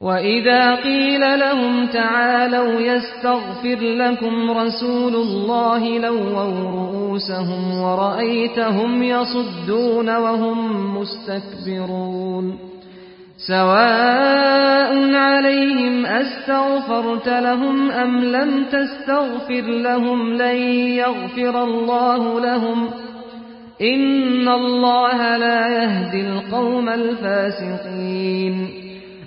وإذا قيل لهم تعالوا يستغفر لكم رسول الله لووا رؤوسهم ورأيتهم يصدون وهم مستكبرون سواء عليهم أستغفرت لهم أم لم تستغفر لهم لن يغفر الله لهم إن الله لا يهدي القوم الفاسقين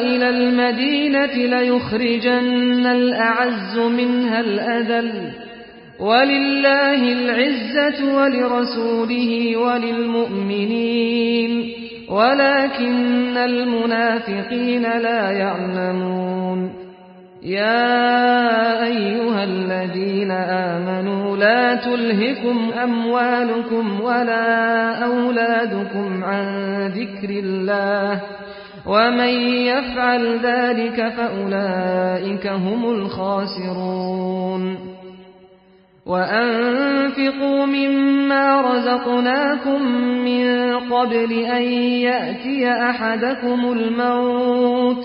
إلى المدينة ليخرجن الأعز منها الأذل. ولله العزة ولرسوله وللمؤمنين. ولكن المنافقين لا يعلمون. يا أيها الذين آمنوا لا تلهكم أموالكم ولا أولادكم عن ذكر الله ومن يفعل ذلك فأولئك هم الخاسرون وأنفقوا مما رزقناكم من قبل أن يأتي أحدكم الموت